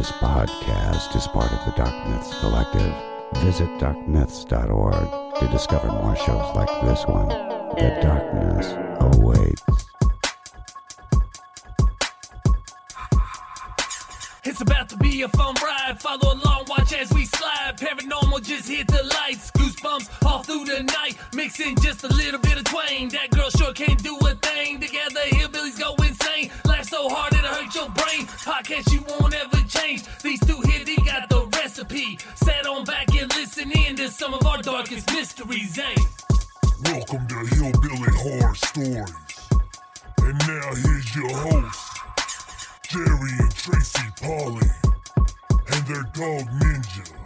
This podcast is part of the Dark Myths Collective. Visit darkmyths.org to discover more shows like this one. The darkness awaits. It's about to be a fun ride. Follow along, watch as we slide. Paranormal just hit the lights. Goosebumps all through the night. Mixing just a little bit of twain. That girl sure can't do a thing. Together, hillbillies go insane. Laugh so hard it'll hurt your brain. Podcast you won't ever change. These two here, they got the recipe. Sit on back and listen in to some of our darkest mysteries, eh? Welcome to Hillbilly Horror Stories. And now here's your host, Jerry and Tracy Polly, and their dog Ninja.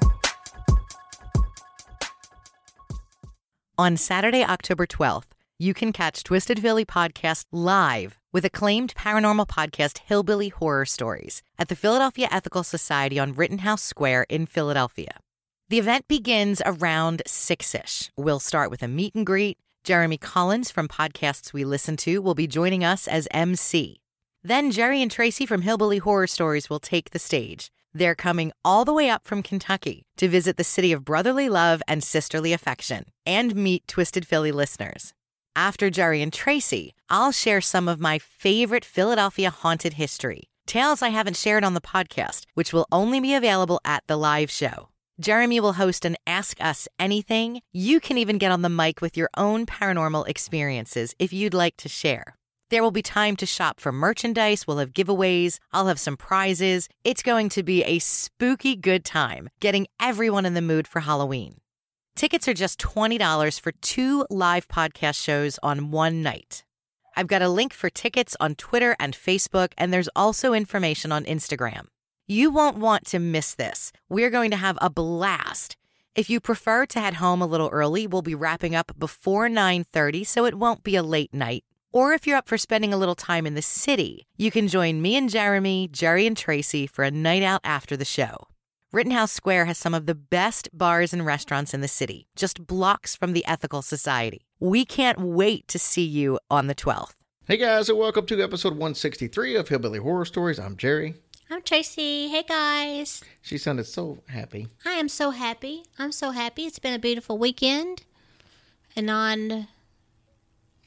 On Saturday, October 12th, you can catch Twisted Philly Podcast live with acclaimed paranormal podcast Hillbilly Horror Stories at the Philadelphia Ethical Society on Rittenhouse Square in Philadelphia. The event begins around 6 ish. We'll start with a meet and greet. Jeremy Collins from Podcasts We Listen to will be joining us as MC. Then Jerry and Tracy from Hillbilly Horror Stories will take the stage. They're coming all the way up from Kentucky to visit the city of brotherly love and sisterly affection and meet Twisted Philly listeners. After Jerry and Tracy, I'll share some of my favorite Philadelphia haunted history, tales I haven't shared on the podcast, which will only be available at the live show. Jeremy will host an Ask Us Anything. You can even get on the mic with your own paranormal experiences if you'd like to share. There will be time to shop for merchandise. We'll have giveaways. I'll have some prizes. It's going to be a spooky good time, getting everyone in the mood for Halloween. Tickets are just $20 for two live podcast shows on one night. I've got a link for tickets on Twitter and Facebook, and there's also information on Instagram. You won't want to miss this. We're going to have a blast. If you prefer to head home a little early, we'll be wrapping up before 9:30 so it won't be a late night. Or if you're up for spending a little time in the city, you can join me and Jeremy, Jerry and Tracy for a night out after the show. Rittenhouse Square has some of the best bars and restaurants in the city, just blocks from the Ethical Society. We can't wait to see you on the 12th. Hey guys, and welcome to episode 163 of Hillbilly Horror Stories. I'm Jerry. I'm Tracy. Hey guys. She sounded so happy. I am so happy. I'm so happy. It's been a beautiful weekend. And on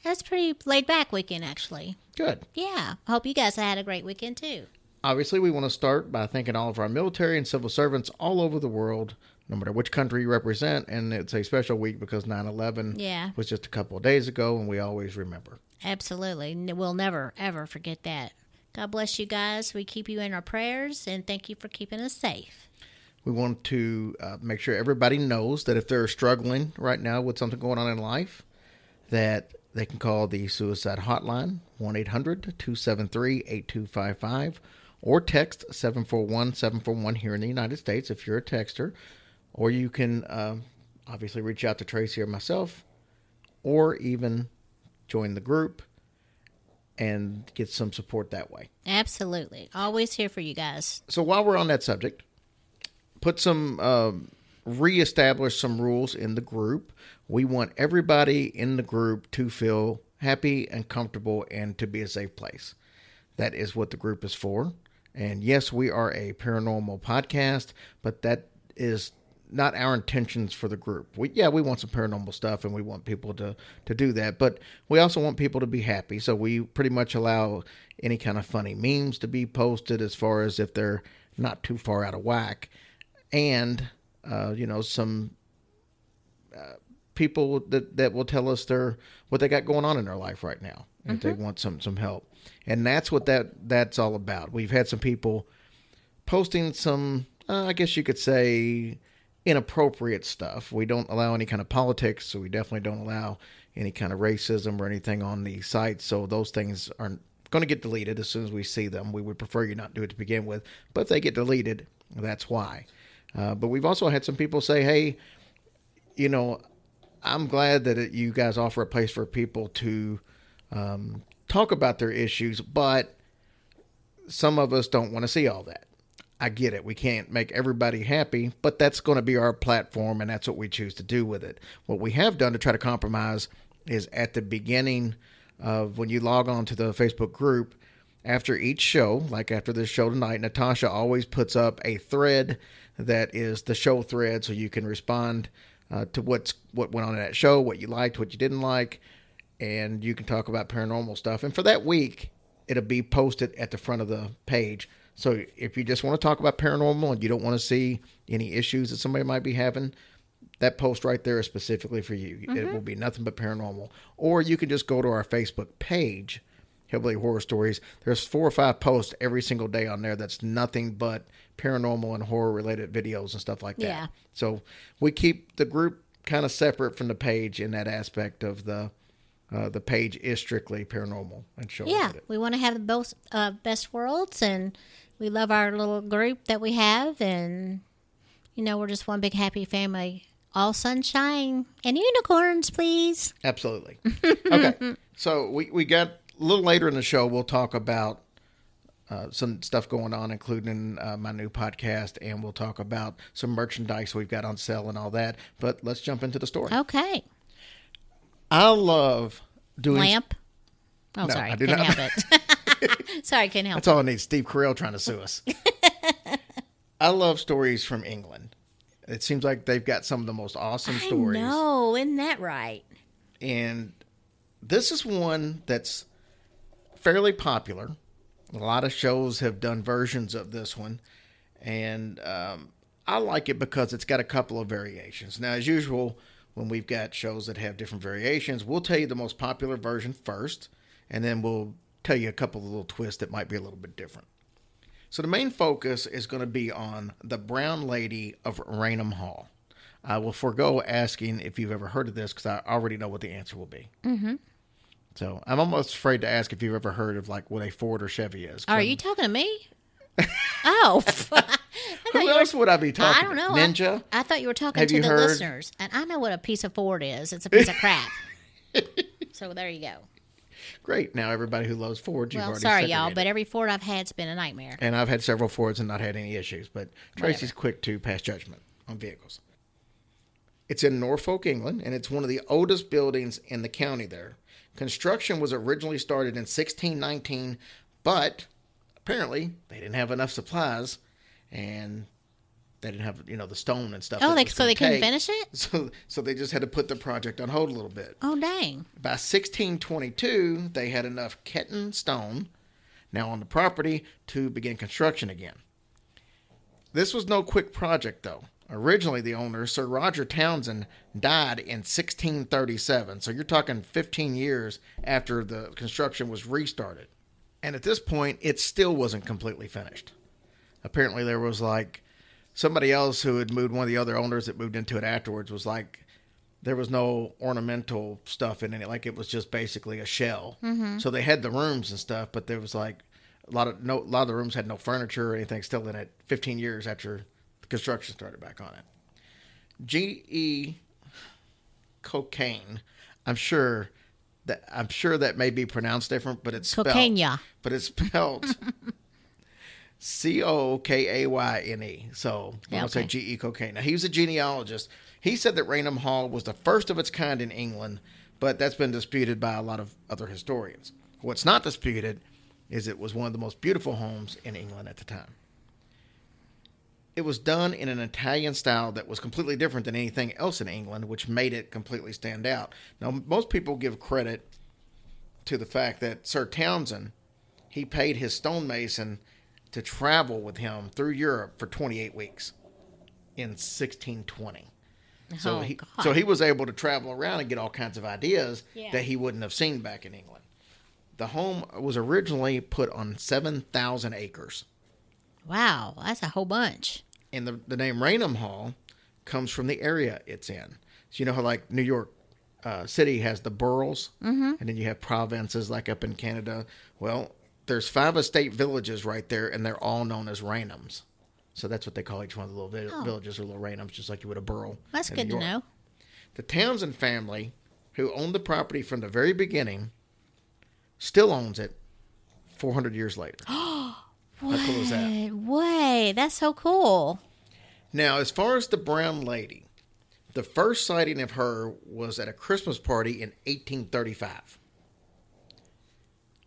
that's pretty laid back weekend actually. Good. Yeah. I hope you guys had a great weekend too. Obviously, we want to start by thanking all of our military and civil servants all over the world, no matter which country you represent. And it's a special week because 9 11 Yeah. was just a couple of days ago, and we always remember. Absolutely. We'll never ever forget that. God bless you guys. We keep you in our prayers and thank you for keeping us safe. We want to uh, make sure everybody knows that if they're struggling right now with something going on in life, that they can call the suicide hotline 1-800-273-8255 or text 741-741 here in the United States if you're a texter or you can um, obviously reach out to Tracy or myself or even join the group and get some support that way. Absolutely. Always here for you guys. So while we're on that subject, put some um, reestablish some rules in the group. We want everybody in the group to feel happy and comfortable and to be a safe place. That is what the group is for. And yes, we are a paranormal podcast, but that is not our intentions for the group. We yeah, we want some paranormal stuff and we want people to to do that, but we also want people to be happy. So we pretty much allow any kind of funny memes to be posted as far as if they're not too far out of whack and uh, you know some uh, people that that will tell us their what they got going on in their life right now if they want some some help and that's what that that's all about. We've had some people posting some uh, i guess you could say inappropriate stuff. We don't allow any kind of politics so we definitely don't allow any kind of racism or anything on the site. So those things aren't going to get deleted as soon as we see them. We would prefer you not do it to begin with but if they get deleted that's why. Uh, but we've also had some people say hey you know i'm glad that it, you guys offer a place for people to um, talk about their issues but some of us don't want to see all that I get it. We can't make everybody happy, but that's going to be our platform, and that's what we choose to do with it. What we have done to try to compromise is at the beginning of when you log on to the Facebook group, after each show, like after this show tonight, Natasha always puts up a thread that is the show thread, so you can respond uh, to what's what went on in that show, what you liked, what you didn't like, and you can talk about paranormal stuff. And for that week, it'll be posted at the front of the page. So if you just want to talk about paranormal and you don't want to see any issues that somebody might be having, that post right there is specifically for you. It mm-hmm. will be nothing but paranormal. Or you can just go to our Facebook page, Hillbilly Horror Stories. There's four or five posts every single day on there that's nothing but paranormal and horror related videos and stuff like that. Yeah. So we keep the group kind of separate from the page in that aspect of the uh, the page is strictly paranormal and show Yeah, we want to have the both uh, best worlds, and we love our little group that we have, and you know we're just one big happy family. All sunshine and unicorns, please. Absolutely. Okay. so we, we got a little later in the show, we'll talk about uh, some stuff going on, including uh, my new podcast, and we'll talk about some merchandise we've got on sale and all that. But let's jump into the story. Okay, I love doing. lamp. Oh, No, sorry, I couldn't not. help it. sorry, can't help. That's all I need. Steve Carell trying to sue us. I love stories from England. It seems like they've got some of the most awesome stories. No, isn't that right? and this is one that's fairly popular. A lot of shows have done versions of this one, and um, I like it because it's got a couple of variations. Now, as usual, when we've got shows that have different variations, we'll tell you the most popular version first, and then we'll tell you a couple of little twists that might be a little bit different. So the main focus is going to be on the Brown Lady of Raynham Hall. I will forego asking if you've ever heard of this because I already know what the answer will be. Mm-hmm. So I'm almost afraid to ask if you've ever heard of like what a Ford or Chevy is. Are I'm- you talking to me? oh, Who you were- else would I be talking? I don't know. Ninja. I, I thought you were talking Have to the heard- listeners, and I know what a piece of Ford is. It's a piece of crap. so there you go. Great. Now everybody who loves Ford, you've Well, already sorry, y'all, but every Ford I've had's been a nightmare. and I've had several Fords and not had any issues. But Tracy's quick to pass judgment on vehicles. It's in Norfolk, England, and it's one of the oldest buildings in the county there. Construction was originally started in 1619, but apparently they didn't have enough supplies, and they didn't have you know the stone and stuff. Oh, that it they was so they couldn't finish it? So, so they just had to put the project on hold a little bit. Oh, dang. By 1622, they had enough Ketton stone now on the property to begin construction again. This was no quick project, though. Originally, the owner, Sir Roger Townshend, died in 1637. So you're talking 15 years after the construction was restarted. And at this point, it still wasn't completely finished. Apparently, there was like somebody else who had moved, one of the other owners that moved into it afterwards was like, there was no ornamental stuff in it. Like it was just basically a shell. Mm-hmm. So they had the rooms and stuff, but there was like a lot of no, a lot of the rooms had no furniture or anything still in it. Fifteen years after the construction started back on it. G E Cokayne. I'm sure that I'm sure that may be pronounced different, but it's spelled, but it's spelled C O K A Y N E. So Yeah, don't say okay. G E Cokayne. Now he was a genealogist. He said that Raynham Hall was the first of its kind in England, but that's been disputed by a lot of other historians. What's not disputed is it was one of the most beautiful homes in England at the time. It was done in an Italian style that was completely different than anything else in England, which made it completely stand out. Now, most people give credit to the fact that Sir Townshend, he paid his stonemason to travel with him through Europe for 28 weeks in 1620. So Oh, he God. so he was able to travel around and get all kinds of ideas Yeah. that he wouldn't have seen back in England. The home was originally put on 7,000 acres. Wow, that's a whole bunch. And the, the name Raynham Hall comes from the area it's in. So you know how like New York uh, City has the boroughs, mm-hmm. and then you have provinces like up in Canada. Well, there's five estate villages right there, and they're all known as Raynhams. So that's what they call each one of the little vi- Oh. villages or little Raynhams, just like you would a borough. That's good to know. The Townshend family, who owned the property from the very beginning, still owns it 400 years later. How cool is that? Way, that's so cool. Now, as far as the brown lady, the first sighting of her was at a Christmas party in 1835.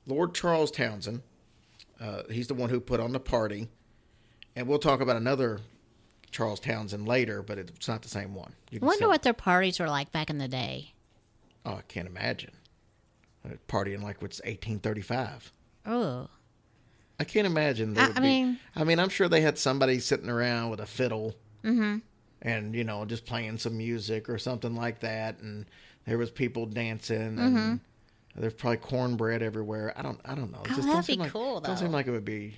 Lord Charles Townshend, Uh, he's the one who put on the party, and we'll talk about another Charles Townshend later, but it's not the same one. You I wonder still- what their parties were like back in the day. Oh, I can't imagine. Partying like it's 1835. Oh, I can't imagine. There I- would I be, mean- I mean, I'm sure they had somebody sitting around with a fiddle, Mm-hmm. and you know, just playing some music or something like that, and there was people dancing, Mm-hmm. and there's probably cornbread everywhere. I don't, I don't know. It oh, that'd don't seem be like, cool, Don't seem like it would be.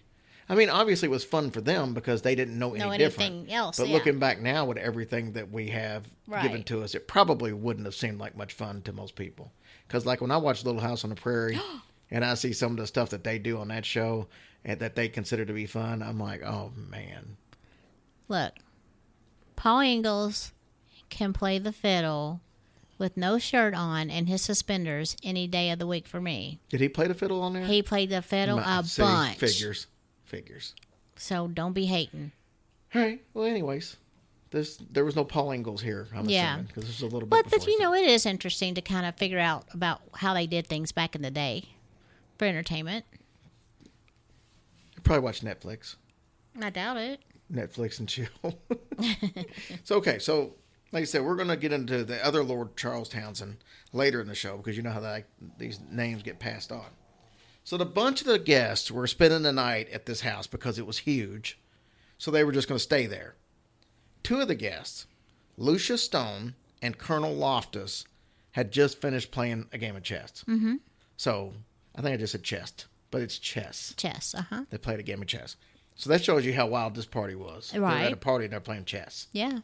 I mean, obviously, it was fun for them because they didn't know, Know any different. anything else, But yeah. looking back now, with everything that we have given to us, it probably wouldn't have seemed like much fun to most people. Because, like when I watch Little House on the Prairie, and I see some of the stuff that they do on that show and that they consider to be fun, I'm like, oh man, look, Pa Ingalls can play the fiddle with no shirt on and his suspenders any day of the week for me. did he play the fiddle on there? He played the fiddle Ma- a see, bunch. Figures, figures. So don't be hating. All right. Well, anyways, there's there was no Pa Ingalls here. I'm Yeah. assuming because this was a little bit. But, you his know, it is interesting to kind of figure out about how they did things back in the day for entertainment. Probably watch Netflix. I doubt it. Netflix and chill. so okay, so like I said, we're gonna get into the other Lord Charles Townshend later in the show because you know how that, these names get passed on. So the bunch of the guests were spending the night at this house because it was huge, so they were just gonna stay there. Two of the guests, Lucia Stone and Colonel Loftus, had just finished playing a game of chess. Mm-hmm. So I think I just said chess, but it's chess. Chess. Uh huh. They played a game of chess. So that shows you how wild this party was. They're at a party and they're playing chess. Yeah.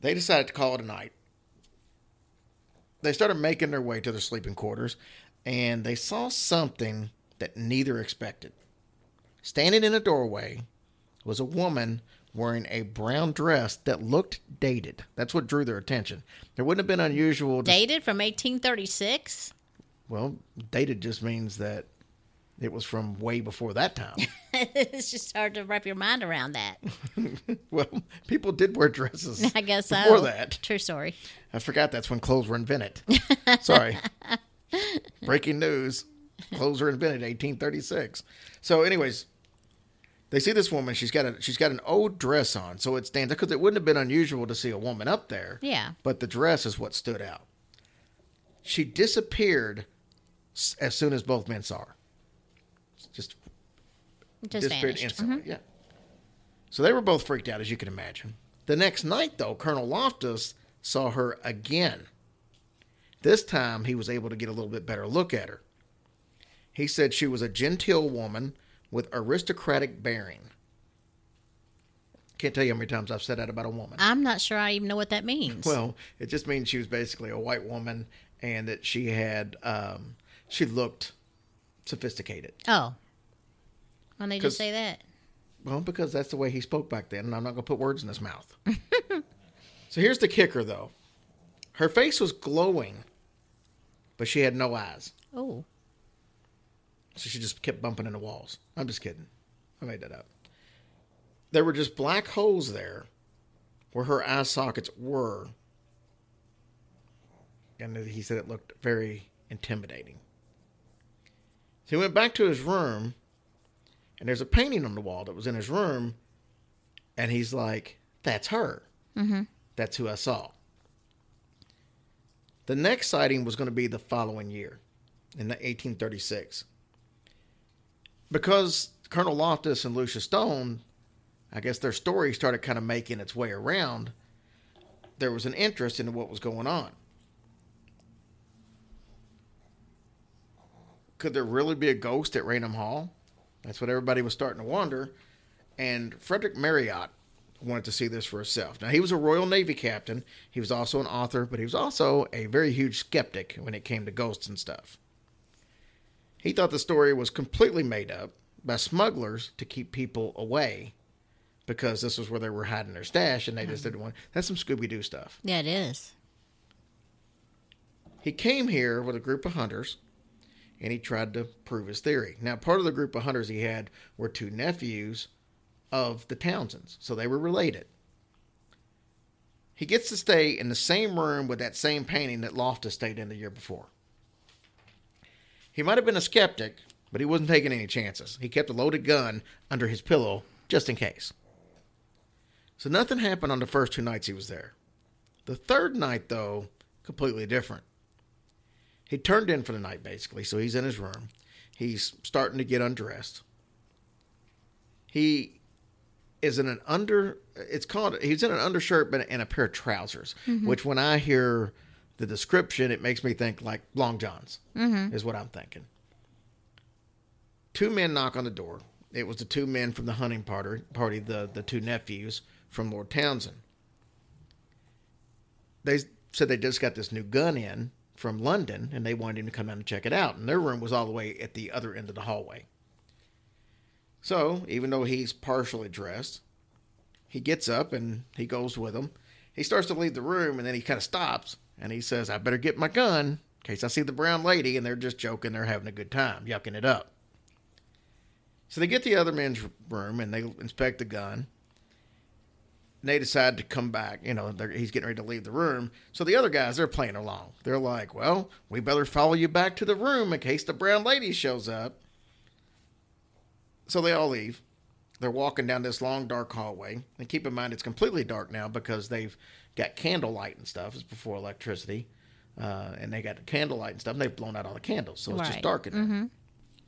They decided to call it a night. They started making their way to their sleeping quarters and they saw something that neither expected. Standing in a doorway was a woman wearing a brown dress that looked dated. That's what drew their attention. It wouldn't have been unusual Dated from 1836. well, dated just means that it was from way before that time. it's just hard to wrap your mind around that. well, people did wear dresses. I guess so. before that. True story. I forgot that's when clothes were invented. Sorry. Breaking news. Clothes were invented 1836. So anyways, they see this woman, she's got a she's got an old dress on, so it stands out because it wouldn't have been unusual to see a woman up there. Yeah. But the dress is what stood out. She disappeared as soon as both men saw her. Just Just disappeared vanished. instantly. Yeah. So they were both freaked out, as you can imagine. The next night, though, Colonel Loftus saw her again. This time, he was able to get a little bit better look at her. He said she was a genteel woman with aristocratic bearing. Can't tell you how many times I've said that about a woman. I'm not sure I even know what that means. Well, it just means she was basically a white woman and that she had, um, she looked sophisticated. oh. Why they just say that? Well, because that's the way he spoke back then, and I'm not going to put words in his mouth. so here's the kicker, though. Her face was glowing, but she had no eyes. Oh. So she just kept bumping into walls. I'm just kidding. I made that up. There were just black holes there where her eye sockets were. And he said it looked very intimidating. So he went back to his room, and there's a painting on the wall that was in his room, and he's like, That's her. Mm-hmm. That's who I saw. The next sighting was going to be the following year, in the 1836 because Colonel Loftus and Lucia Stone, I guess their story started kind of making its way around. There was an interest in what was going on. Could there really be a ghost at Raynham Hall? That's what everybody was starting to wonder. And Frederick Marryat wanted to see this for himself. Now, he was a Royal Navy captain. He was also an author, but he was also a very huge skeptic when it came to ghosts and stuff. He thought the story was completely made up by smugglers to keep people away because this was where they were hiding their stash and they just mm-hmm. didn't want. That's some Scooby Doo stuff. Yeah, it is. He came here with a group of hunters and he tried to prove his theory. Now, part of the group of hunters he had were two nephews of the Townshends, so they were related. He gets to stay in the same room with that same painting that Loftus stayed in the year before. He might have been a skeptic, but he wasn't taking any chances. He kept a loaded gun under his pillow just in case. So nothing happened on the first two nights he was there. The third night, though, completely different. He turned in for the night, basically. So he's in his room. He's starting to get undressed. He is in an under. It's called. He's in an undershirt and a pair of trousers. Which, when I hear the description, it makes me think like long johns. Mm-hmm. Is what I'm thinking. Two men knock on the door. It was the two men from the hunting party. Party. The the two nephews from Lord Townshend. They said they just got this new gun in from London, and they wanted him to come out and check it out. And their room was all the way at the other end of the hallway. So, even though he's partially dressed, he gets up and he goes with them. He starts to leave the room and then he kind of stops and he says, I better get my gun in case I see the brown lady and they're just joking. They're having a good time, yucking it up. So they get the other men's room and they inspect the gun. They decide to come back. You know, he's getting ready to leave the room. So the other guys, they're playing along. They're like, well, we better follow you back to the room in case the brown lady shows up. So they all leave. They're walking down this long, dark hallway. And keep in mind, it's completely dark now because they've got candlelight and stuff. It's before electricity. Uh, and they got candlelight and stuff. And they've blown out all the candles. So it's just Right. dark in there.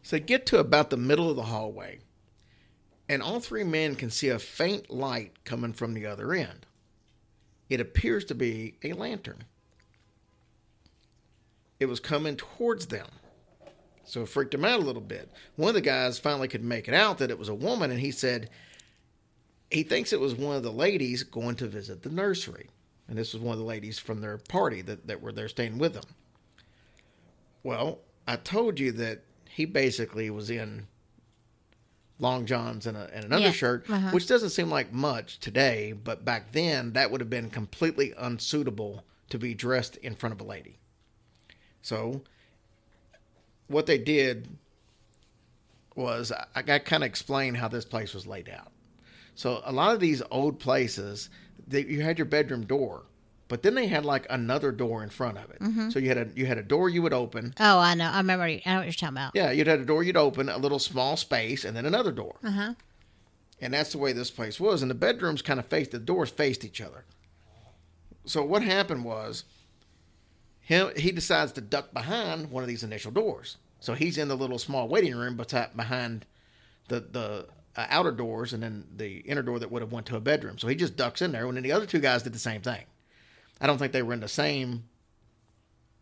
So they get to about the middle of the hallway. And all three men can see a faint light coming from the other end. It appears to be a lantern. It was coming towards them. So it freaked him out a little bit. One of the guys finally could make it out that it was a woman, and he said he thinks it was one of the ladies going to visit the nursery. And this was one of the ladies from their party that, that were there staying with them. Well, I told you that he basically was in long johns and, a, and an Yeah, undershirt, uh-huh. which doesn't seem like much today, but back then that would have been completely unsuitable to be dressed in front of a lady. So, what they did was I, I kind of explained how this place was laid out. So, a lot of these old places, they, you had your bedroom door, but then they had like another door in front of it. Mm-hmm. So you had a you had a door you would open. Oh, I know. I remember. I know what you're talking about. Yeah, you'd had a door you'd open, a little small space, and then another door. Uh huh. And that's the way this place was. And the bedrooms kind of faced the doors faced each other. So what happened was him he decides to duck behind one of these initial doors. So he's in the little small waiting room beti- behind the the uh, outer doors and then the inner door that would have went to a bedroom. So he just ducks in there and then the other two guys did the same thing. I don't think they were in the same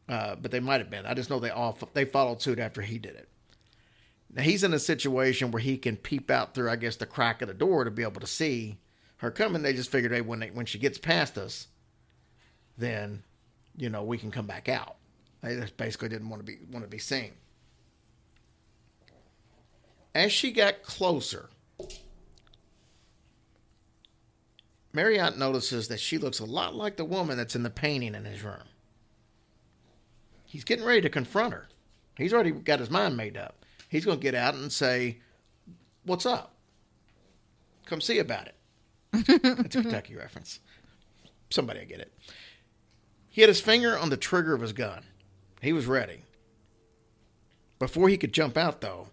uh, but they might have been. I just know they all they followed suit after he did it. Now he's in a situation where he can peep out through, I guess, the crack of the door to be able to see her coming. They just figured, hey, when they, when she gets past us, then you know we can come back out. They just basically didn't want to be want to be seen. As she got closer, Marryat notices that she looks a lot like the woman that's in the painting in his room. He's getting ready to confront her. He's already got his mind made up. He's going to get out and say, What's up? Come see about it. That's a Kentucky reference. Somebody will get it. He had his finger on the trigger of his gun. He was ready. Before he could jump out, though,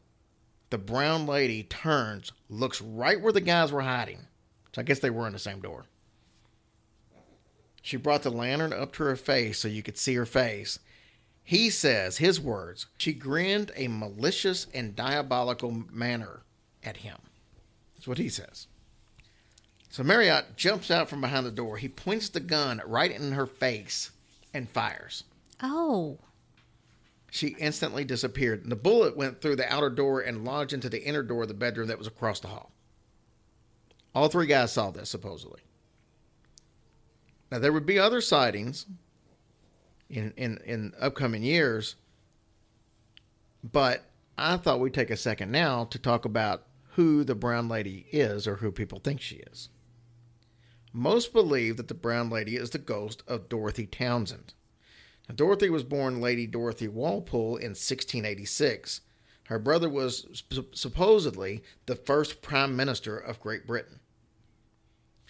the brown lady turns, looks right where the guys were hiding. So I guess they were in the same door. She brought the lantern up to her face so you could see her face. He says, his words, she grinned a malicious and diabolical manner at him. That's what he says. So Marryat jumps out from behind the door. He points the gun right in her face and fires. Oh. She instantly disappeared. And the bullet went through the outer door and lodged into the inner door of the bedroom that was across the hall. All three guys saw this, supposedly. Now, there would be other sightings in, in, in upcoming years, but I thought we'd take a second now to talk about who the brown lady is or who people think she is. Most believe that the brown lady is the ghost of Dorothy Townshend. Now, Dorothy was born Lady Dorothy Walpole in 1686. Her brother was sup- supposedly the first Prime Minister of Great Britain.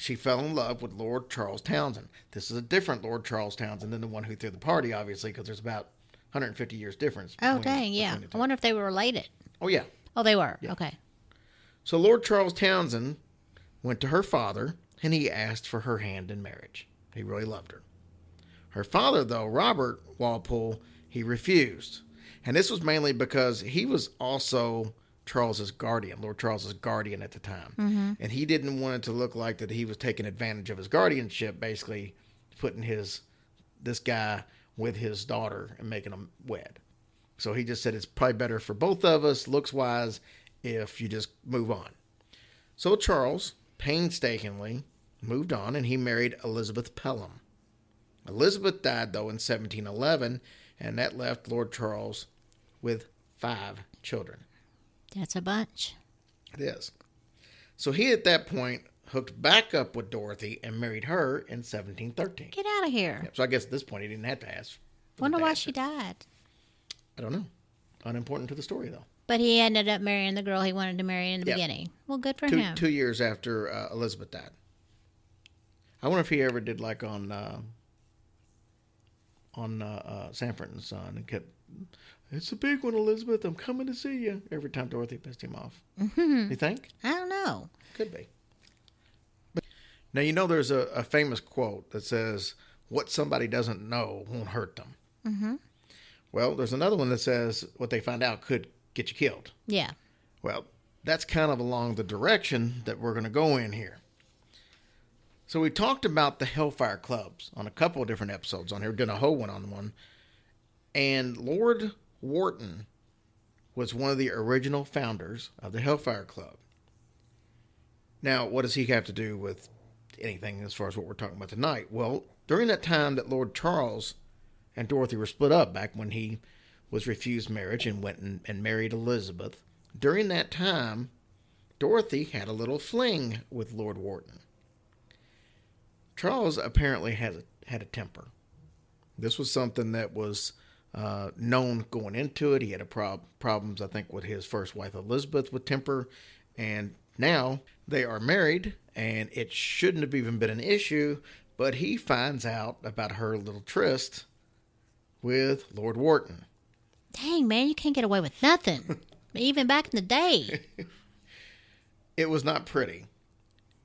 She fell in love with Lord Charles Townshend. This is a different Lord Charles Townshend than the one who threw the party, obviously, because there's about 150 years difference. Oh, between- dang. Yeah. I wonder if they were related. Oh yeah. Oh, they were. Okay. So Lord Charles Townshend went to her father and he asked for her hand in marriage. He really loved her. Her father, though, Robert Walpole, he refused. And this was mainly because he was also Charles's guardian, Lord Charles's guardian at the time. Mm-hmm. And he didn't want it to look like that he was taking advantage of his guardianship, basically putting his this guy with his daughter and making them wed. So he just said it's probably better for both of us, looks wise, if you just move on. So Charles painstakingly moved on and he married Elizabeth Pelham. Elizabeth died though in 1711, and that left Lord Charles with five children. That's a bunch. It is. So he at that point hooked back up with Dorothy and married her in 1713. Get out of here. So I guess at this point he didn't have to ask. Wonder why she died. I don't know. Unimportant to the story though. But he ended up marrying the girl he wanted to marry in the Yep. beginning. Well, good for Two him. two years after uh, Elizabeth died. I wonder if he ever did like on uh, on uh, uh, Sanford and Son and kept. It's a big one, Elizabeth. I'm coming to see you. Every time Dorothy pissed him off. Mm-hmm. You think? I don't know. Could be. But, now you know there's a, a famous quote that says, "What somebody doesn't know won't hurt them." Mm-hmm. Well, there's another one that says, "What they find out could get you killed." Yeah. Well, that's kind of along the direction that we're going to go in here. So we talked about the Hellfire Clubs on a couple of different episodes on here. Did a whole one on one, and Lord Wharton was one of the original founders of the Hellfire Club. Now, what does he have to do with anything as far as what we're talking about tonight? Well, during that time that Lord Charles and Dorothy were split up back when he was refused marriage and went and, and married Elizabeth, during that time, Dorothy had a little fling with Lord Wharton. Charles apparently had a, had a temper. This was something that was uh, known going into it. He had a prob- problems, I think, with his first wife Elizabeth with temper, and now they are married, and it shouldn't have even been an issue. But he finds out about her little tryst with Lord Wharton. Dang, man, you can't get away with nothing. Even back in the day. it was not pretty.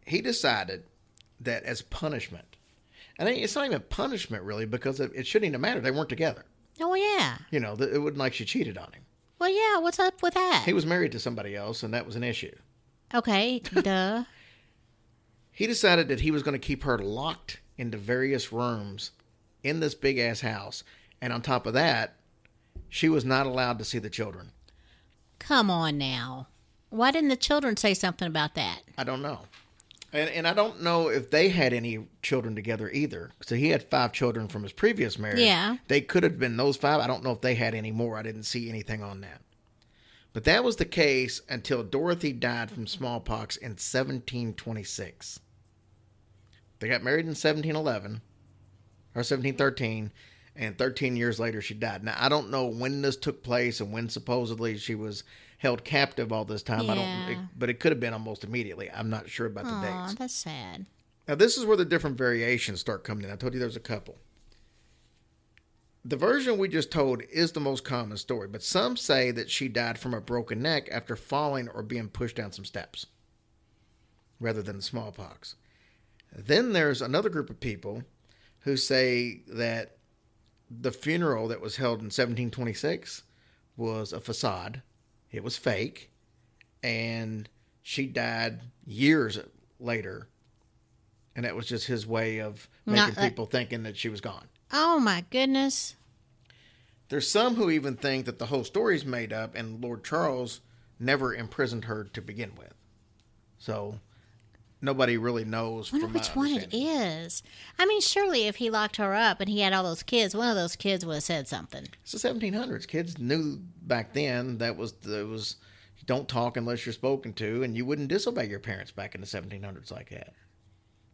He decided that as punishment, and it's not even punishment really because it, it shouldn't even matter. They weren't together. Oh, yeah. You know, th- it wasn't like she cheated on him. Well, yeah, what's up with that? He was married to somebody else, and that was an issue. okay, duh. He decided that he was going to keep her locked into various rooms in this big ass house, and on top of that, she was not allowed to see the children. Come on now. Why didn't the children say something about that? I don't know. And, and I don't know if they had any children together either. So he had five children from his previous marriage. Yeah. They could have been those five. I don't know if they had any more. I didn't see anything on that. But that was the case until Dorothy died from smallpox in 1726. They got married in 1711 or 1713, and 13 years later she died. Now, I don't know when this took place and when supposedly she was held captive all this time. I don't, it, but it could have been almost immediately. I'm not sure about the Aw, dates. that's sad. Now, this is where the different variations start coming in. I told you there's a couple. The version we just told is the most common story, but some say that she died from a broken neck after falling or being pushed down some steps rather than smallpox. Then there's another group of people who say that the funeral that was held in 1726 was a facade, it was fake, and she died years later and that was just his way of making Not that- people thinking that she was gone. Oh, my goodness. There's some who even think that the whole story's made up and Lord Charles never imprisoned her to begin with. So nobody really knows. wonder from which one it is. I mean, surely if he locked her up and he had all those kids, one of those kids would have said something. It's the 1700s. Kids knew back then that was it was don't talk unless you're spoken to, and you wouldn't disobey your parents back in the 1700s like that.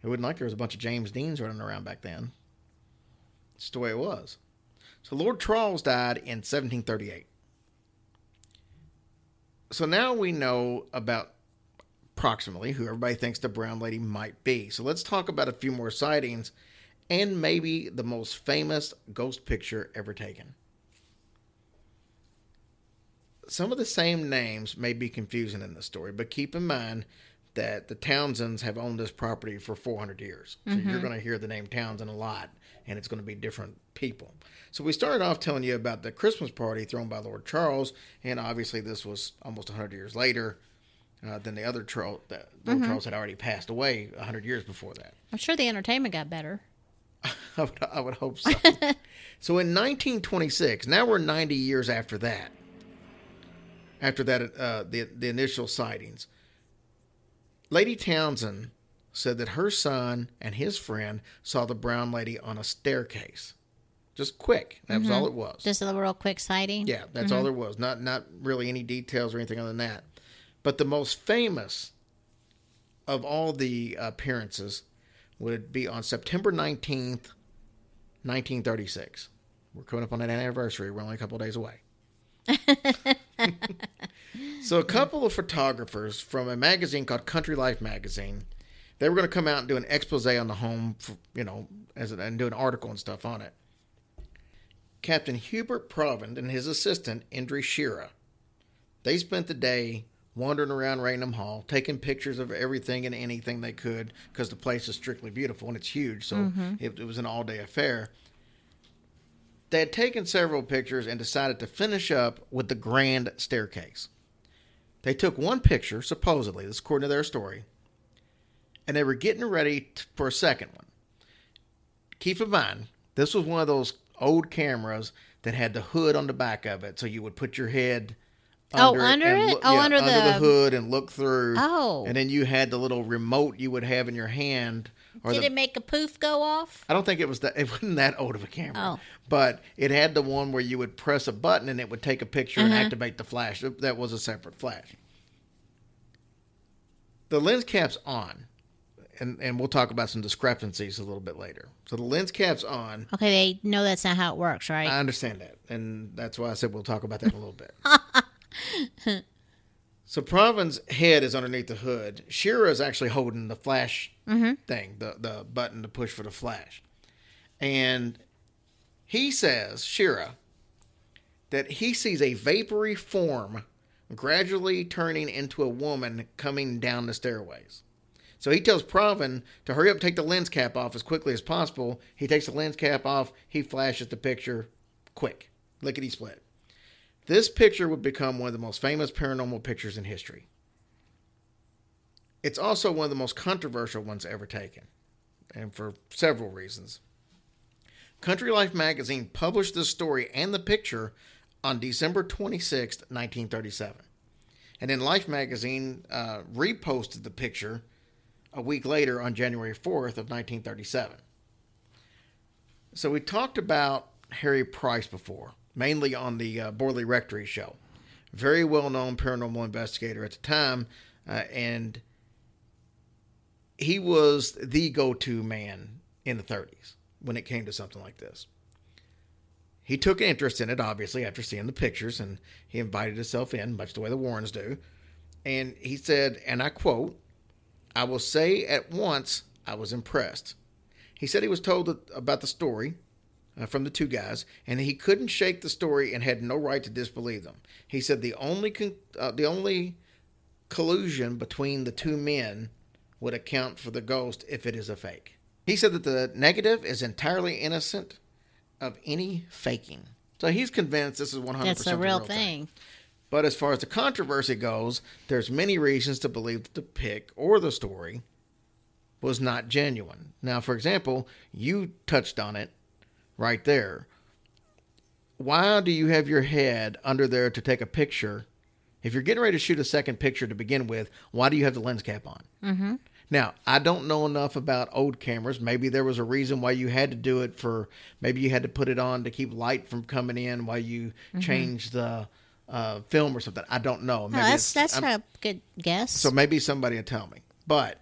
It wasn't like there was a bunch of James Deans running around back then. It's the way it was. So Lord Charles died in 1738. So now we know about approximately who everybody thinks the brown lady might be. So let's talk about a few more sightings and maybe the most famous ghost picture ever taken. some of the same names may be confusing in the story, but keep in mind that the Townshends have owned this property for 400 years. So you're mm-hmm. going to hear the name Townshend a lot, and it's going to be different people. So we started off telling you about the Christmas party thrown by Lord Charles, and obviously this was almost 100 years later uh, than the other Charles. That Lord Charles had already passed away 100 years before that. I'm sure the entertainment got better. I would, I would hope so. so in 1926, now we're 90 years after that. After that, uh, the the initial sightings, Lady Townshend said that her son and his friend saw the brown lady on a staircase. Just quick. That was all it was. Just a real quick sighting. Yeah, that's all there was. Not not really any details or anything other than that. But the most famous of all the appearances would be on September 19th, 1936. We're coming up on that anniversary. We're only a couple of days away. so a couple of photographers from a magazine called Country Life magazine, they were going to come out and do an expose on the home, for, you know, as and do an article and stuff on it. Captain Hubert Provand and his assistant, Indre Shira. They spent the day wandering around Raynham Hall, taking pictures of everything and anything they could because the place is strictly beautiful and it's huge, so mm-hmm. it, it was an all day affair. They had taken several pictures and decided to finish up with the grand staircase. They took one picture, supposedly, this is according to their story, and they were getting ready t- for a second one. Keep in mind, this was one of those old cameras that had the hood on the back of it, so you would put your head Oh, under and it? look- Oh, yeah, under the- hood and look through. Oh. and then you had the little remote you would have in your hand. Or Did the, it make a poof go off? I don't think it was that. It wasn't that old of a camera. Oh. But it had the one where you would press a button and it would take a picture Uh-huh. and activate the flash. That was a separate flash. The lens cap's on, and and we'll talk about some discrepancies a little bit later. So the lens cap's on. Okay, they know that's not how it works, right? I understand that, and that's why I said we'll talk about that in a little bit. so Provand's head is underneath the hood. Shira is actually holding the flash mm-hmm. thing, the the button to push for the flash, and he says Shira that he sees a vapory form gradually turning into a woman coming down the stairways. So he tells Provin to hurry up, take the lens cap off as quickly as possible. He takes the lens cap off. He flashes the picture quick, lickety split. This picture would become one of the most famous paranormal pictures in history. It's also one of the most controversial ones ever taken, and for several reasons. Country Life magazine published this story and the picture on December 26, 1937. And then Life magazine uh, reposted the picture a week later on January 4th of 1937. So we talked about Harry Price before, mainly on the uh, Borley Rectory show. Very well known paranormal investigator at the time, uh, and he was the go to man in the 30s when it came to something like this. He took an interest in it, obviously, after seeing the pictures, and he invited himself in, much the way the Warrens do. And he said, and I quote, I will say at once I was impressed. He said he was told about the story uh, from the two guys, and he couldn't shake the story and had no right to disbelieve them. He said the only con- uh, the only collusion between the two men would account for the ghost if it is a fake. He said that the negative is entirely innocent of any faking. So he's convinced this is 100% That's a the real thing. thing. But as far as the controversy goes, there's many reasons to believe that the pic or the story was not genuine. Now, for example, you touched on it right there. Why do you have your head under there to take a picture? If you're getting ready to shoot a second picture to begin with, why do you have the lens cap on? Mm-hmm. Now, I don't know enough about old cameras. Maybe there was a reason why you had to do it for, maybe you had to put it on to keep light from coming in while you change the uh, film or something. I don't know. Maybe that's that's I'm- a good guess. so maybe somebody will tell me. But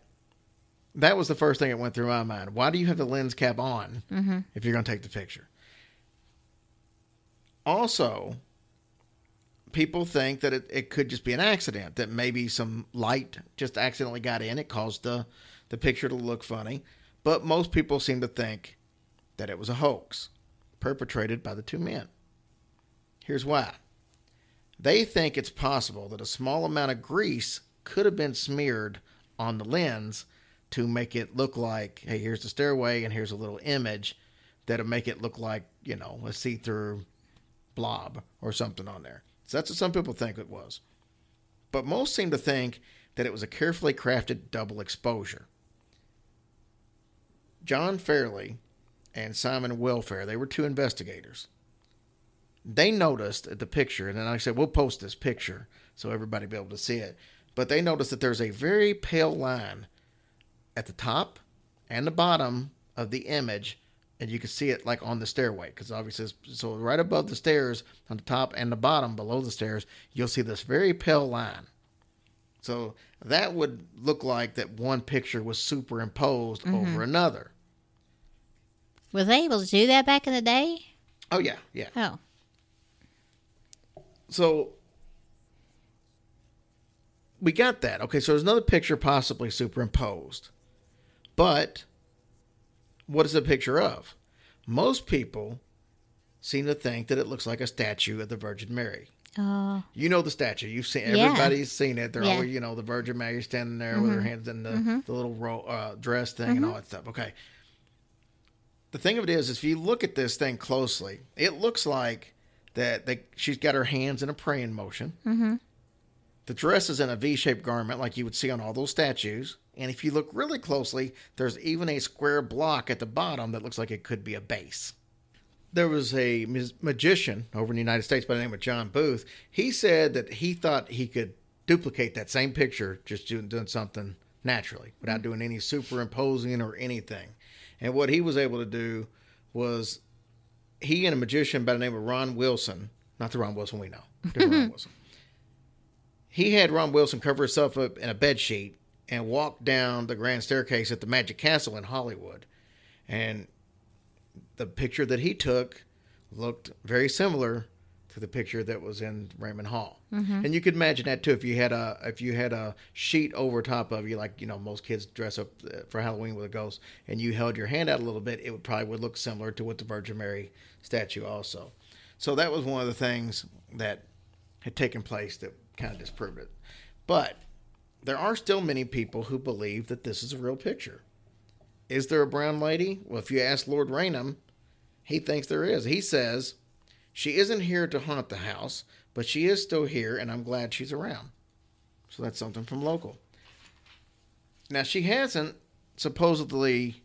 that was the first thing that went through my mind. Why do you have the lens cap on mm-hmm. if you're going to take the picture? Also, people think that it, it could just be an accident, that maybe some light just accidentally got in. It caused the, the picture to look funny. But most people seem to think that it was a hoax perpetrated by the two men. Here's why They think it's possible that a small amount of grease could have been smeared on the lens to make it look like, hey, here's the stairway and here's a little image that'll make it look like, you know, a see through blob or something on there. So that's what some people think it was. But most seem to think that it was a carefully crafted double exposure. John Fairley and Simon Welfare, they were two investigators. They noticed the picture, and then I said, we'll post this picture so everybody be able to see it. But they noticed that there's a very pale line at the top and the bottom of the image, and you can see it like on the stairway because obviously, so right above the stairs, on the top and the bottom below the stairs, you'll see this very pale line. So that would look like that one picture was superimposed mm-hmm. over another. Was they able to do that back in the day? Oh yeah, yeah. Oh, So we got that. Okay, so there's another picture possibly superimposed. But what is the picture of? Most people seem to think that it looks like a statue of the Virgin Mary. oh, You know the statue. You've seen Yeah. everybody's seen it. They're Yeah. always, you know, the Virgin Mary standing there with her mm-hmm. hands in the, mm-hmm. the little ro- uh, dress thing and mm-hmm. all that stuff. Okay. The thing of it is, is if you look at this thing closely, it looks like that they, she's got her hands in a praying motion. The dress is in a V-shaped garment like you would see on all those statues. And if you look really closely, there's even a square block at the bottom that looks like it could be a base there was a magician over in the United States by the name of John Booth. He said that he thought he could duplicate that same picture just doing, doing something naturally without doing any superimposing or anything. And what he was able to do was he and a magician by the name of Ron Wilson, not the Ron Wilson we know, Ron Wilson. He had Ron Wilson cover himself up in a bed sheet and walk down the grand staircase at the Magic Castle in Hollywood. And the picture that he took looked very similar to the picture that was in Raynham Hall. And you could imagine that too if you had a if you had a sheet over top of you, like you know most kids dress up uh, for Halloween with a ghost, and you held your hand out a little bit, it would probably would look similar to what the Virgin Mary statue also. So that was one of the things that had taken place that kind of disproved it. But there are still many people who believe that this is a real picture. Is there a brown lady? Well, if you ask Lord Raynham, he thinks there is. He says, She isn't here to haunt the house, but she is still here, and I'm glad she's around. So that's something from local. Now, she hasn't supposedly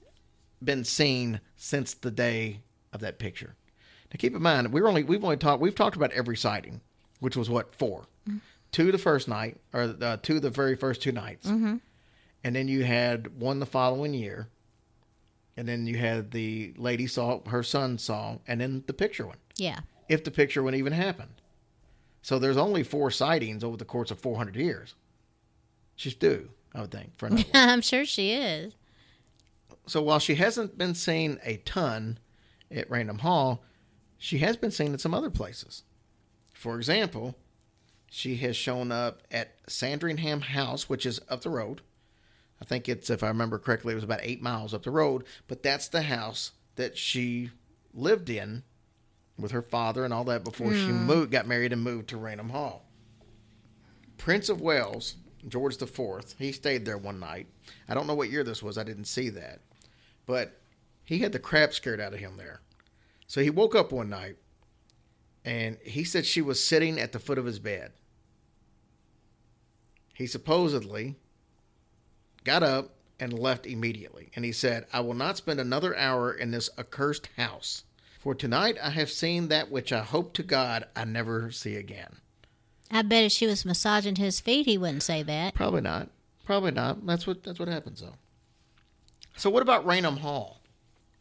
been seen since the day of that picture. Now, keep in mind, we're only we've only talked we've talked about every sighting, which was what 4 two the first night, or uh, two the very first two nights, and then you had one the following year, and then you had the lady saw her son saw, and then the picture one, yeah. if the picture one even happened. So there's only four sightings over the course of 400 years. She's due, I would think, for another. I'm sure she is. So while she hasn't been seen a ton at Raynham Hall, she has been seen at some other places. For example, she has shown up at Sandringham House, which is up the road. I think it's, if I remember correctly, it was about eight miles up the road, but that's the house that she lived in with her father and all that before she hmm. moved, got married and moved to Raynham Hall. Prince of Wales, George the Fourth, he stayed there one night. I don't know what year this was. I didn't see that, but he had the crap scared out of him there. So he woke up one night, and he said she was sitting at the foot of his bed. He supposedly got up and left immediately, and he said, "I will not spend another hour in this accursed house." For tonight I have seen that which I hope to God I never see again. I bet if she was massaging his feet, he wouldn't say that. Probably not. Probably not. That's what that's what happens though. So what about Raynham Hall?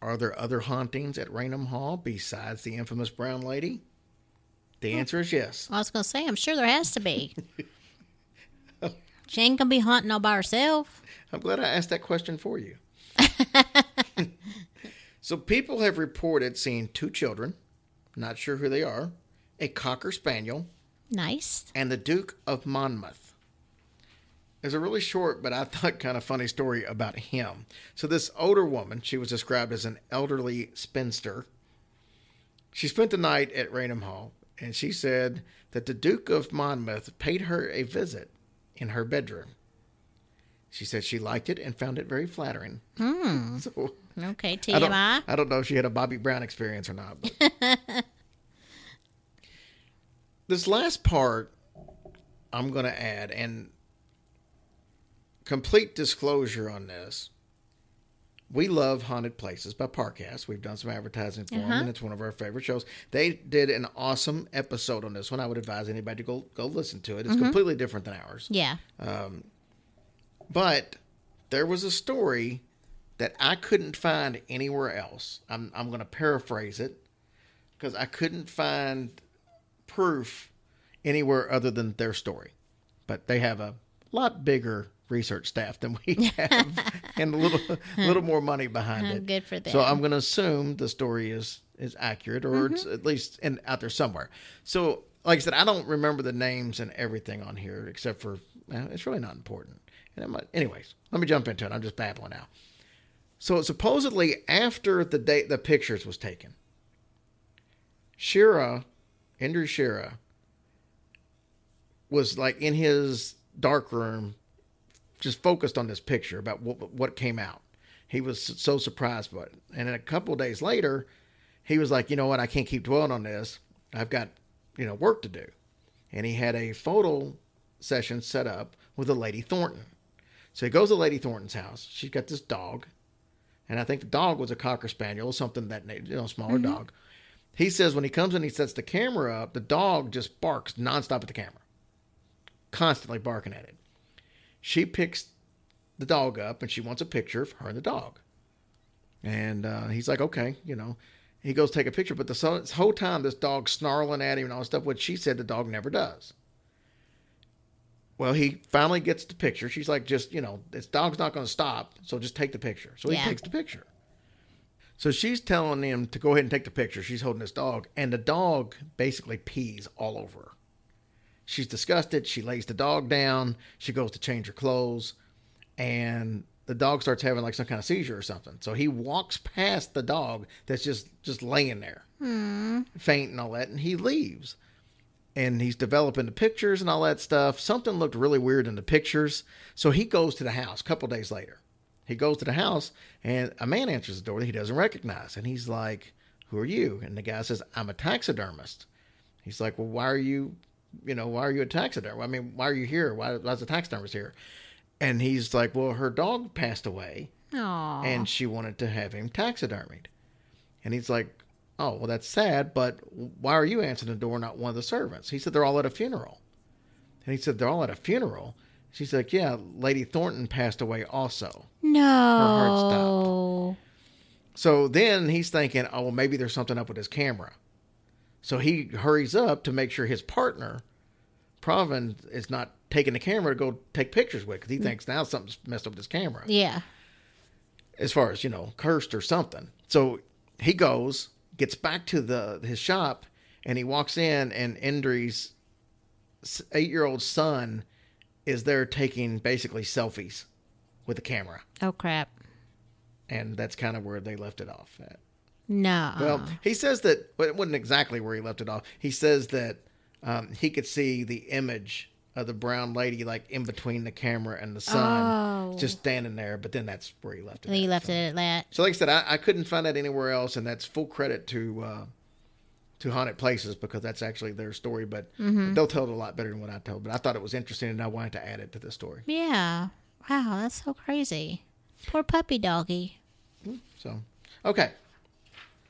Are there other hauntings at Raynham Hall besides the infamous brown lady? The answer is yes. I was going to say, I'm sure there has to be. she ain't to be hunting all by herself. I'm glad I asked that question for you. so people have reported seeing two children, not sure who they are, a cocker spaniel, Nice. and the Duke of Monmouth. There's a really short, but I thought kind of funny story about him. So, this older woman, she was described as an elderly spinster. She spent the night at Raynham Hall. and she said that the Duke of Monmouth paid her a visit in her bedroom. She said she liked it and found it very flattering. Hmm. So Okay, I don't, TMI. I don't know if she had a Bobby Brown experience or not. This last part, I'm going to add, and complete disclosure on this. We love Haunted Places by Parcast. We've done some advertising for them, uh-huh. and it's one of our favorite shows. They did an awesome episode on this one. I would advise anybody to go go listen to it. It's mm-hmm. completely different than ours. Yeah. Um, but there was a story that I couldn't find anywhere else. I'm, I'm going to paraphrase it because I couldn't find proof anywhere other than their story. But they have a lot bigger research staff than we have and a little a little more money behind it. Good for So. I'm going to assume the story is is accurate or it's mm-hmm. at least in out there somewhere. So like I said, I don't remember the names and everything on here except for well, it's really not important. And it might, anyways, let me jump into it. I'm just babbling now. So supposedly after the date the pictures was taken, Shira, Indre Shira, was like in his dark room, just focused on this picture about what what came out. He was so surprised by it, and then a couple of days later, he was like, you know what, I can't keep dwelling on this. I've got you know work to do, and he had a photo session set up with a Lady Thornton. So he goes to Lady Thornton's house. She's got this dog, and I think the dog was a cocker spaniel, or something that you know, smaller mm-hmm. dog. He says when he comes in, he sets the camera up. The dog just barks nonstop at the camera, constantly barking at it. She picks the dog up and she wants a picture of her and the dog. And uh, he's like, okay, you know. He goes take a picture, but the whole time this dog's snarling at him and all this stuff, which she said the dog never does. Well, he finally gets the picture. She's like, just, you know, this dog's not going to stop, so just take the picture. So he Yeah. takes the picture. So she's telling him to go ahead and take the picture. She's holding this dog, and the dog basically pees all over her. She's disgusted. She lays the dog down. She goes to change her clothes, and the dog starts having like some kind of seizure or something. So he walks past the dog that's just just laying there, hmm. faint and all that, and he leaves. And he's developing the pictures and all that stuff. Something looked really weird in the pictures, so he goes to the house a couple days later. He goes to the house, and a man answers the door that he doesn't recognize, and he's like, "Who are you?" And the guy says, "I'm a taxidermist." He's like, "Well, why are you, you know, why are you a taxidermist? I mean, why are you here? Why, why's the taxidermist here?" And he's like, "Well, her dog passed away, Aw. and she wanted to have him taxidermied." And he's like, "Oh, well, that's sad, but why are you answering the door, not one of the servants?" He said, "They're all at a funeral." And he said, "They're all at a funeral." She's like, "Yeah, Lady Thornton passed away also." no. Her heart stopped. So then he's thinking, oh, well, maybe there's something up with his camera. So he hurries up to make sure his partner, Provand, is not taking the camera to go take pictures with because he mm. thinks now something's messed up with his camera Yeah. as far as, you know, cursed or something. So he goes, gets back to the his shop, and he walks in, and Indre's eight year old son is there taking basically selfies with the camera. Oh crap. And that's kind of where they left it off at. No. Well, he says that well, it wasn't exactly where he left it off. He says that um, he could see the image of the brown lady like in between the camera and the sun, Oh. just standing there. But then that's where he left it. Off. Then he at. left so. it at that. So, like I said, I, I couldn't find that anywhere else, and that's full credit to uh, to haunted places because that's actually their story. But Mm-hmm. they'll tell it a lot better than what I told. But I thought it was interesting, and I wanted to add it to the story. Yeah. Wow, that's so crazy. Poor puppy doggy. So, okay.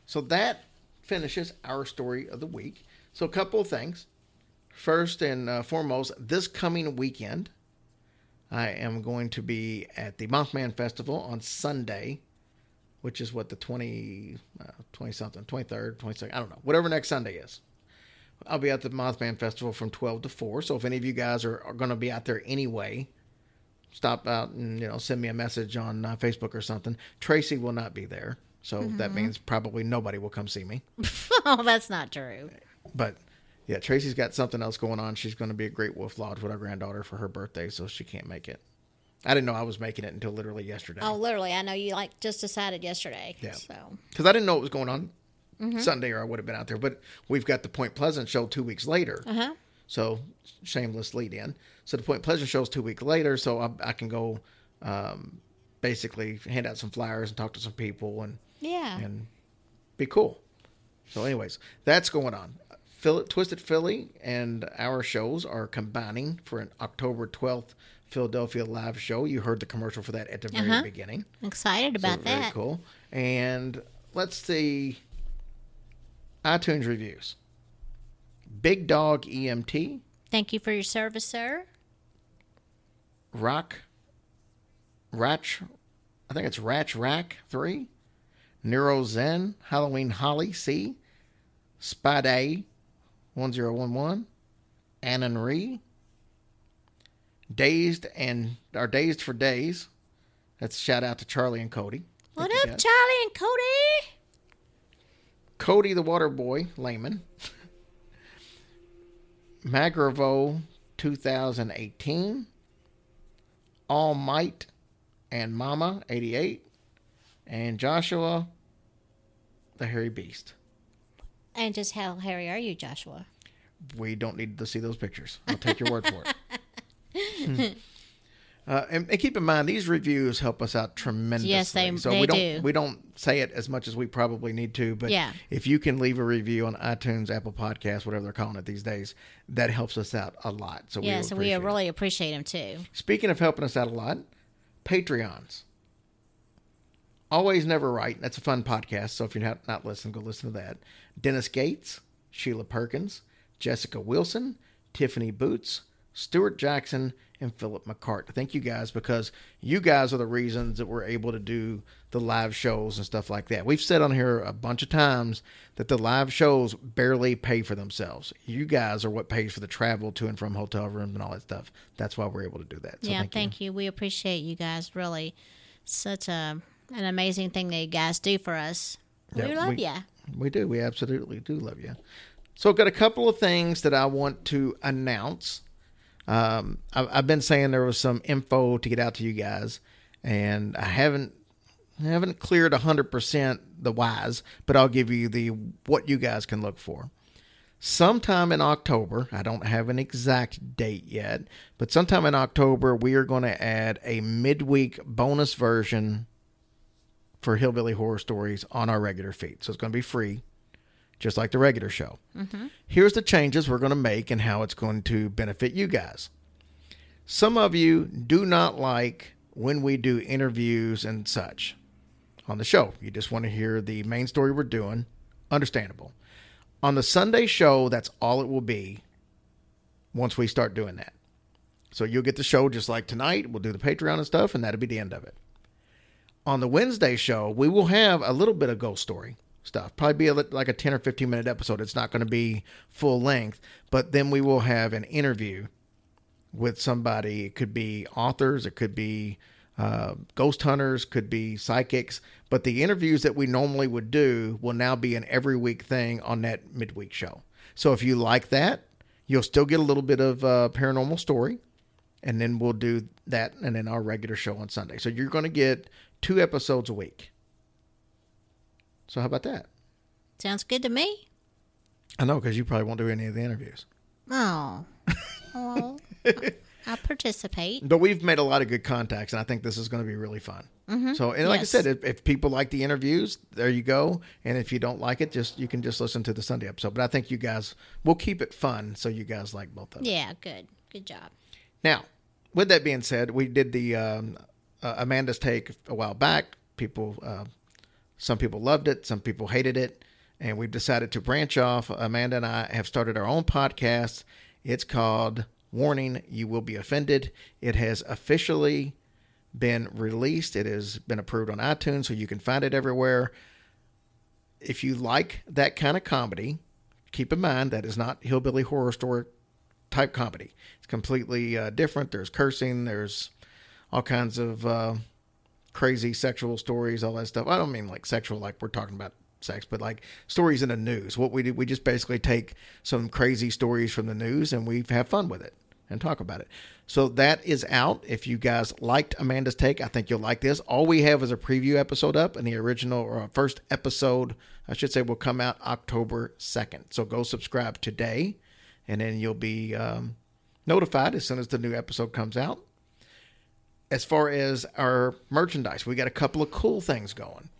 So that finishes our story of the week. So, a couple of things. First and uh, foremost, this coming weekend, I am going to be at the Mothman Festival on Sunday, which is what the 20, uh, 20 something, 23rd, 22nd, I don't know, whatever next Sunday is. I'll be at the Mothman Festival from 12 to 4. So, if any of you guys are, are going to be out there anyway, stop out and you know send me a message on uh, Facebook or something. Tracy will not be there, so that means probably nobody will come see me. oh, that's not true. But yeah, Tracy's got something else going on. She's going to be at Great Wolf Lodge with our granddaughter for her birthday, so she can't make it. I didn't know I was making it until literally yesterday Oh, literally. I know you like just decided yesterday. Yeah. So because I didn't know what was going on Sunday, or I would have been out there. But we've got the Point Pleasant show two weeks later. Uh-huh. So shameless lead in. So the Point Pleasant show is two weeks later, so I, I can go um, basically hand out some flyers and talk to some people and Yeah. and be cool. So, anyways, that's going on. Phil- Twisted Philly and our shows are combining for an October 12th Philadelphia live show. You heard the commercial for that at the very Uh-huh. beginning. Excited So about very that. cool. And let's see iTunes reviews. Big Dog EMT, Thank you for your service, sir. Rock, Ratch, I think it's Ratch Rack 3, Neuro Zen, Halloween Holly C, Spade 1011, Annan Ree, Dazed and are Dazed for Days. That's shout out to Charlie and Cody. What up, guys. Charlie and Cody? Cody the Water Boy, layman. Magravo 2018. All Might and Mama 88. And Joshua the Hairy Beast. And just how hairy are you, Joshua? We don't need to see those pictures. I'll take your word for it. Uh, and, and keep in mind, these reviews help us out tremendously. Yes, they- so they we don't do. we don't say it as much as we probably need to. But Yeah. if you can leave a review on iTunes, Apple Podcasts, whatever they're calling it these days, that helps us out a lot. So Yeah, we so we it. really appreciate them too. Speaking of helping us out a lot, Patreons. Always Never Right. That's a fun podcast. So if you're not, not listening, go listen to that. Dennis Gates, Sheila Perkins, Jessica Wilson, Tiffany Boots, Stuart Jackson, and Philip McCart. Thank you guys because you guys are the reasons that we're able to do the live shows and stuff like that. We've said on here a bunch of times that the live shows barely pay for themselves. You guys are what pays for the travel to and from hotel rooms and all that stuff. That's why we're able to do that. So yeah, thank, thank, you. you. We appreciate you guys. Really, such a an amazing thing that you guys do for us. Yeah, we love we- ya. We do. We absolutely do love you. So I've got a couple of things that I want to announce. Um, I've, I've been saying there was some info to get out to you guys, and I haven't I haven't cleared hundred percent the whys, but I'll give you the what you guys can look for. Sometime in October, I don't have an exact date yet, but sometime in October, we are going to add a midweek bonus version for Hillbilly Horror Stories on our regular feed. So it's going to be free, just like the regular show. Mm-hmm. Here's the changes we're going to make and how it's going to benefit you guys. Some of you do not like when we do interviews and such on the show. You just want to hear the main story we're doing. Understandable. On the Sunday show, that's all it will be once we start doing that. So you'll get the show just like tonight. We'll do the Patreon and stuff, and that'll be the end of it on the Wednesday show, we will have a little bit of ghost story stuff. Probably be a, like a 10 or 15 minute episode. It's not going to be full length, but then we will have an interview with somebody. It could be authors, it could be uh, ghost hunters, could be psychics. But the interviews that we normally would do will now be an every week thing on that midweek show. So if you like that, you'll still get a little bit of uh, paranormal story and then we'll do that and then our regular show on Sunday. So you're going to get two episodes a week. So how about that? Sounds good to me. I know because you probably won't do any of the interviews. Oh, well, I- participate. But we've made a lot of good contacts, and I think this is going to be really fun. Mm-hmm. So, and like Yes. I said, if, if people like the interviews, there you go. And if you don't like it, just you can just listen to the Sunday episode. But I think you guys will keep it fun, so you guys like both of them. Yeah, good, good job. Now, with that being said, we did the um, uh, Amanda's take a while back. People, uh, some people loved it, some people hated it, and we've decided to branch off. Amanda and I have started our own podcast. It's called Warning: You Will Be Offended. It has officially been released. It has been approved on iTunes, so you can find it everywhere. If you like that kind of comedy, keep in mind that is not hillbilly horror story type comedy. It's completely uh, different. There's cursing. There's all kinds of uh, crazy sexual stories, all that stuff. I don't mean like sexual, like we're talking about sex, but like stories in the news. What we do, we just basically take some crazy stories from the news and we have fun with it. and talk about it. So that is out. If you guys liked Amanda's take, I think you'll like this. All we have is a preview episode up, and the original or first episode, I should say, will come out October 2nd. So go subscribe today, and then you'll be um, notified as soon as the new episode comes out. As far as our merchandise, we got a couple of cool things going.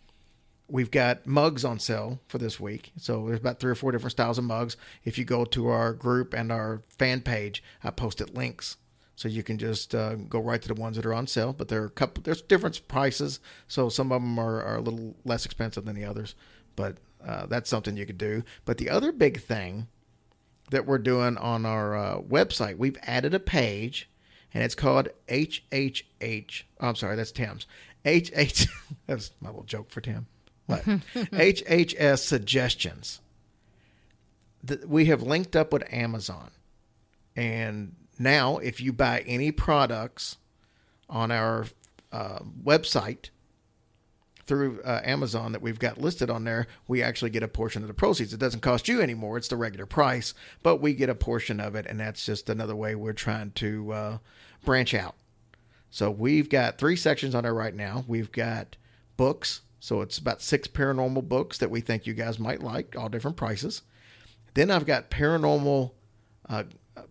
We've got mugs on sale for this week. So there's about three or four different styles of mugs. If you go to our group and our fan page, I posted links. So you can just uh, go right to the ones that are on sale. But there are a couple, there's different prices. So some of them are, are a little less expensive than the others. But uh, that's something you could do. But the other big thing that we're doing on our uh, website, we've added a page and it's called HHH. Oh, I'm sorry, that's Tim's. HH. That's my little joke for Tim. What? HHS suggestions. That we have linked up with Amazon, and now if you buy any products on our uh, website through uh, Amazon that we've got listed on there, we actually get a portion of the proceeds. It doesn't cost you anymore; it's the regular price, but we get a portion of it, and that's just another way we're trying to uh, branch out. So we've got three sections on there right now. We've got books, so it's about six paranormal books that we think you guys might like, all different prices. Then I've got paranormal, uh,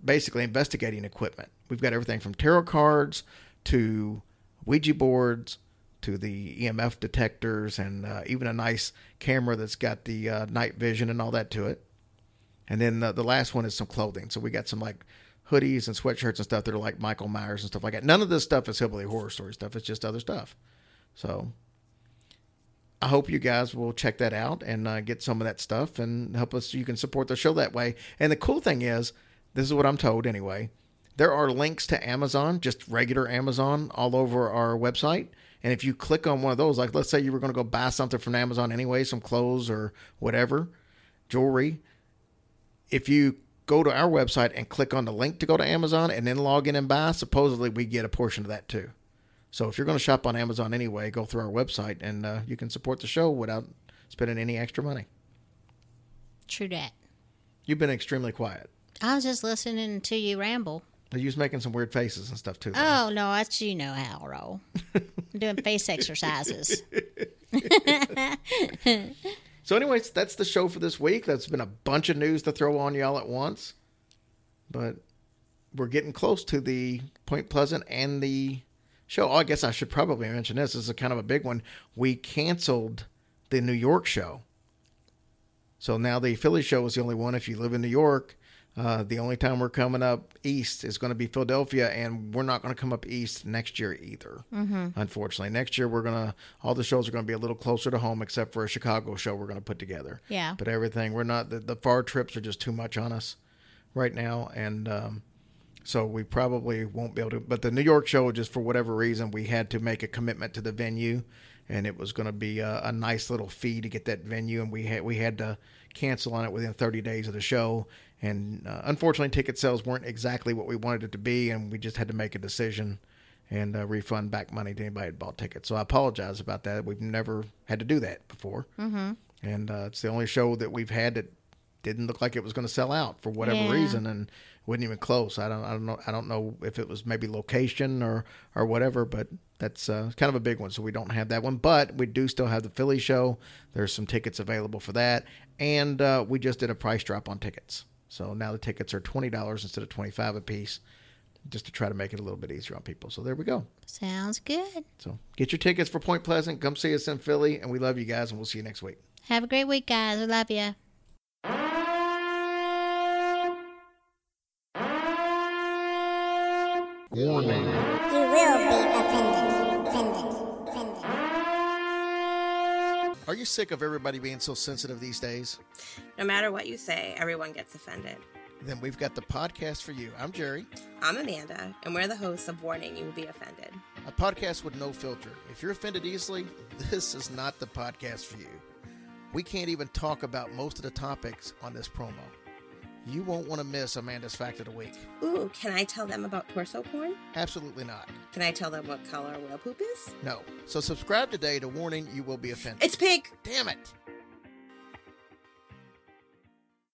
basically investigating equipment. We've got everything from tarot cards to Ouija boards to the EMF detectors and uh, even a nice camera that's got the uh, night vision and all that to it. And then the, the last one is some clothing. So we got some like hoodies and sweatshirts and stuff that are like Michael Myers and stuff like that. None of this stuff is hillbilly horror story stuff. It's just other stuff. So I hope you guys will check that out and uh, get some of that stuff and help us. You can support the show that way. And the cool thing is, this is what I'm told anyway. There are links to Amazon, just regular Amazon, all over our website. And if you click on one of those, like let's say you were going to go buy something from Amazon anyway, some clothes or whatever, jewelry. If you go to our website and click on the link to go to Amazon and then log in and buy, supposedly we get a portion of that too. So if you're going to shop on Amazon anyway, go through our website and uh, you can support the show without spending any extra money. True that. You've been extremely quiet. I was just listening to you ramble. You was making some weird faces and stuff too. though. Oh no, that's you know how I roll. I'm doing face exercises. So, anyways, that's the show for this week. That's been a bunch of news to throw on y'all at once, but we're getting close to the Point Pleasant and the show. Oh, I guess I should probably mention this. This is a kind of a big one. We canceled the New York show. So now the Philly show is the only one. If you live in New York, uh, the only time we're coming up east is going to be Philadelphia, and we're not going to come up east next year either. Mm-hmm. Unfortunately, next year we're gonna all the shows are going to be a little closer to home, except for a Chicago show we're going to put together. Yeah. But everything we're not the, the far trips are just too much on us right now, and um, so we probably won't be able to. But the New York show, just for whatever reason, we had to make a commitment to the venue, and it was going to be a, a nice little fee to get that venue, and we had we had to cancel on it within 30 days of the show. And uh, unfortunately, ticket sales weren't exactly what we wanted it to be, and we just had to make a decision and uh, refund back money to anybody that bought tickets. So I apologize about that. We've never had to do that before, mm-hmm. and uh, it's the only show that we've had that didn't look like it was going to sell out for whatever Yeah. reason, and wasn't even close. I don't, I don't know, I don't know if it was maybe location or or whatever, but that's uh, kind of a big one. So we don't have that one, but we do still have the Philly show. There's some tickets available for that, and uh, we just did a price drop on tickets. So now the tickets are twenty dollars instead of twenty five a piece, just to try to make it a little bit easier on people. So there we go. Sounds good. So get your tickets for Point Pleasant. Come see us in Philly, and we love you guys, and we'll see you next week. Have a great week, guys. We love you. Warning. Are you sick of everybody being so sensitive these days? No matter what you say, everyone gets offended. Then we've got the podcast for you. I'm Jerry, I'm Amanda, and we're the hosts of Warning You Will Be Offended. a podcast with no filter. If you're offended easily, this is not the podcast for you. We can't even talk about most of the topics on this promo. You won't want to miss Amanda's Fact of the Week. Ooh, can I tell them about torso porn? Absolutely not. Can I tell them what color whale poop is? No. So subscribe today to Warning You Will Be Offended. It's pink! Damn it.